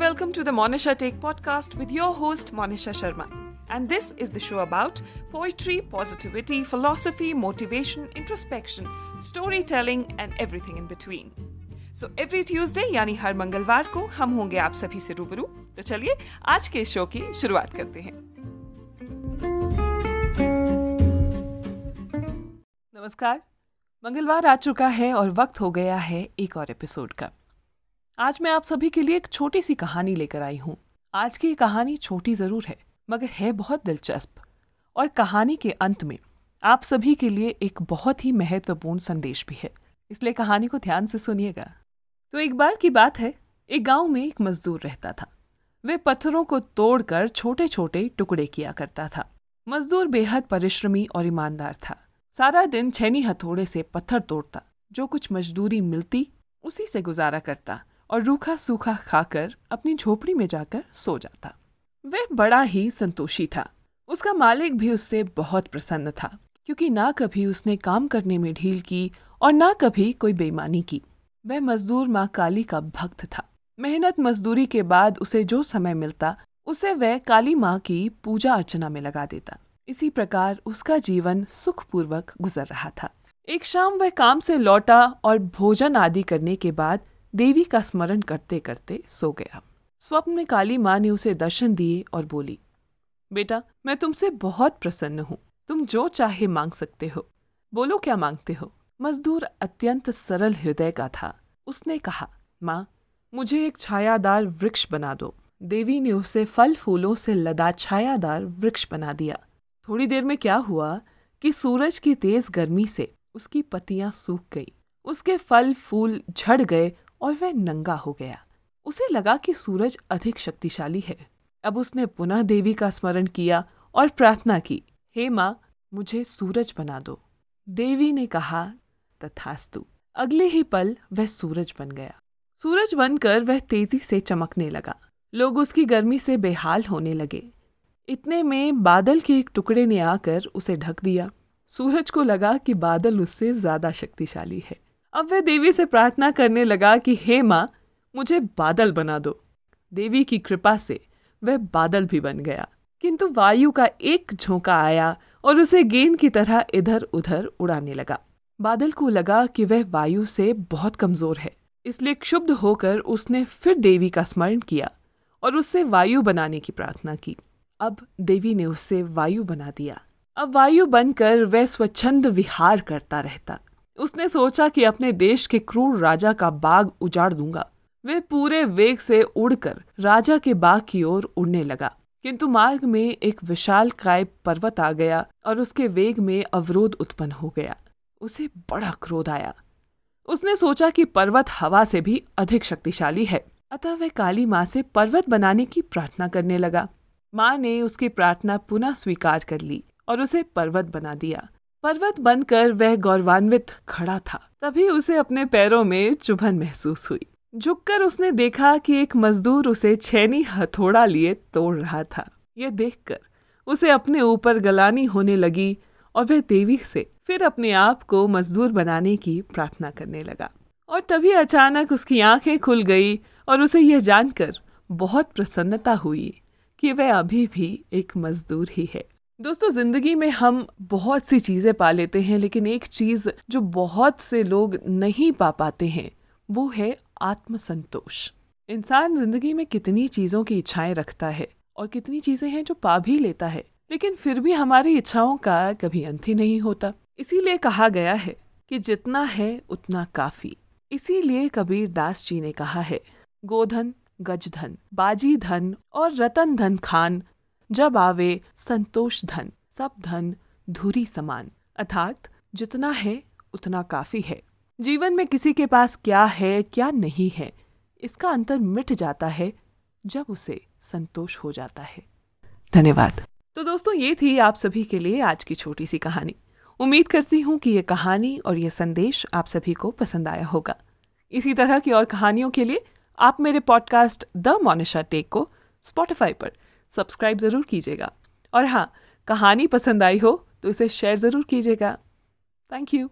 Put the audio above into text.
welcome to the Monisha Take podcast with your host Monisha Sharma. And this is the show about poetry, positivity, philosophy, motivation, introspection, storytelling and everything in between. So every Tuesday यानी हर मंगलवार को हम होंगे आप सभी से रूबरू तो चलिए आज के शो की शुरुआत करते हैं नमस्कार मंगलवार आ चुका है और वक्त हो गया है एक और एपिसोड का आज मैं आप सभी के लिए एक छोटी सी कहानी लेकर आई हूँ। आज की कहानी छोटी ज़रूर है, मगर है बहुत दिलचस्प। और कहानी के अंत में आप सभी के लिए एक बहुत ही महत्वपूर्ण संदेश भी है। इसलिए कहानी को ध्यान से सुनिएगा। तो एक बार की बात है, एक गाँव में एक मजदूर रहता था। वे पत्थरों को तोड़कर छोटे छोटे टुकड़े किया करता था। मजदूर बेहद परिश्रमी और ईमानदार था। सारा दिन छेनी हथौड़े से पत्थर तोड़ता, जो कुछ मजदूरी मिलती, उसी से गुजारा करता। और रूखा सूखा खाकर अपनी झोपड़ी में जाकर सो जाता। वह बड़ा ही संतोषी था। उसका मालिक भी उससे बहुत प्रसन्न था, क्योंकि ना कभी उसने काम करने में ढील की और ना कभी कोई बेईमानी की। वह मजदूर माँ काली का भक्त था। मेहनत मजदूरी के बाद उसे जो समय मिलता, उसे वह काली माँ की पूजा अर्चना में लगा देता। इसी प्रकार उसका जीवन सुखपूर्वक गुजर रहा था। एक शाम वह काम से लौटा और भोजन आदि करने के बाद देवी का स्मरण करते करते सो गया। स्वप्न में काली माँ ने उसे दर्शन दिए और बोली, बेटा, मैं तुमसे बहुत प्रसन्न हूँ। तुम जो चाहे मांग सकते हो। बोलो क्या मांगते हो? मजदूर अत्यंत सरल हृदय का था। उसने कहा, माँ, मुझे एक छायादार वृक्ष बना दो। देवी ने उसे फल फूलों से लदा छायादार वृक्ष बना दिया। थोड़ी देर में क्या हुआ कि सूरज की तेज गर्मी से उसकी पत्तियाँ सूख गई। उसके फल फूल झड़ गए और वह नंगा हो गया। उसे लगा कि सूरज अधिक शक्तिशाली है। अब उसने पुनः देवी का स्मरण किया और प्रार्थना की, हे माँ, मुझे सूरज बना दो। देवी ने कहा, तथास्तु, अगले ही पल वह सूरज बन गया। सूरज बनकर वह तेज़ी से चमकने लगा। लोग उसकी गर्मी से बेहाल होने लगे। इतने में बादल के एक टुकड़े ने आकर उसे ढक दिया। सूरज को लगा कि बादल उससे ज़्यादा शक्तिशाली है। अब वह देवी से प्रार्थना करने लगा कि, हे माँ, मुझे बादल बना दो। देवी की कृपा से वह बादल भी बन गया। किंतु वायु का एक झोंका आया और उसे गेंद की तरह इधर उधर उड़ाने लगा। बादल को लगा कि वह वायु से बहुत कमज़ोर है, इसलिए क्षुब्ध होकर उसने फिर देवी का स्मरण किया और उससे वायु बनाने की प्रार्थना की। अब देवी ने उससे वायु बना दिया। अब वायु बनकर वह स्वच्छंद विहार करता रहता। उसने सोचा कि अपने देश के क्रूर राजा का बाग उजाड़ दूँगा। वे पूरे वेग से उड़कर राजा के बाग की ओर उड़ने लगा। किंतु मार्ग में एक विशाल काय पर्वत आ गया और उसके वेग में अवरोध उत्पन्न हो गया। उसे बड़ा क्रोध आया। उसने सोचा कि पर्वत हवा से भी अधिक शक्तिशाली है। अतः वह काली माँ से पर्वत बनाने की प्रार्थना करने लगा। माँ ने उसकी प्रार्थना पुनः स्वीकार कर ली और उसे पर्वत बना दिया। पर्वत बनकर वह गौरवान्वित खड़ा था। तभी उसे अपने पैरों में चुभन महसूस हुई। झुककर उसने देखा कि एक मजदूर उसे छेनी हथौड़ा लिए तोड़ रहा था। यह देखकर उसे अपने ऊपर गलानी होने लगी और वह देवी से फिर अपने आप को मजदूर बनाने की प्रार्थना करने लगा। और तभी अचानक उसकी आँखें खुल गई और उसे यह जानकर बहुत प्रसन्नता हुई कि वह अभी भी एक मजदूर ही है। दोस्तों, ज़िंदगी में हम बहुत सी चीज़ें पा लेते हैं, लेकिन एक चीज़ जो बहुत से लोग नहीं पा पाते हैं, वो है आत्मसंतोष। इंसान ज़िंदगी में कितनी चीज़ों की इच्छाएँ रखता है और कितनी चीज़ें हैं जो पा भी लेता है, लेकिन फिर भी हमारी इच्छाओं का कभी अंत ही नहीं होता। इसीलिए कहा गया है कि जितना है उतना काफ़ी। इसीलिए कबीर दास जी ने कहा है, गोधन, गजधन बाजी धन और रतन धन खान जब आवे संतोष धन, सब धन धुरी समान। अर्थात जितना है, उतना काफ़ी है। जीवन में किसी के पास क्या है, क्या नहीं है, इसका अंतर मिट जाता है जब उसे संतोष हो जाता है। धन्यवाद। तो दोस्तों, ये थी आप सभी के लिए आज की छोटी सी कहानी। उम्मीद करती हूँ कि ये कहानी और ये संदेश आप सभी को पसंद आया होगा। इसी तरह की और कहानियों के लिए आप मेरे पॉडकास्ट द मोनिशा टेक को स्पॉटिफाई पर सब्सक्राइब ज़रूर कीजिएगा। और हाँ कहानी पसंद आई हो तो इसे शेयर ज़रूर कीजिएगा। Thank you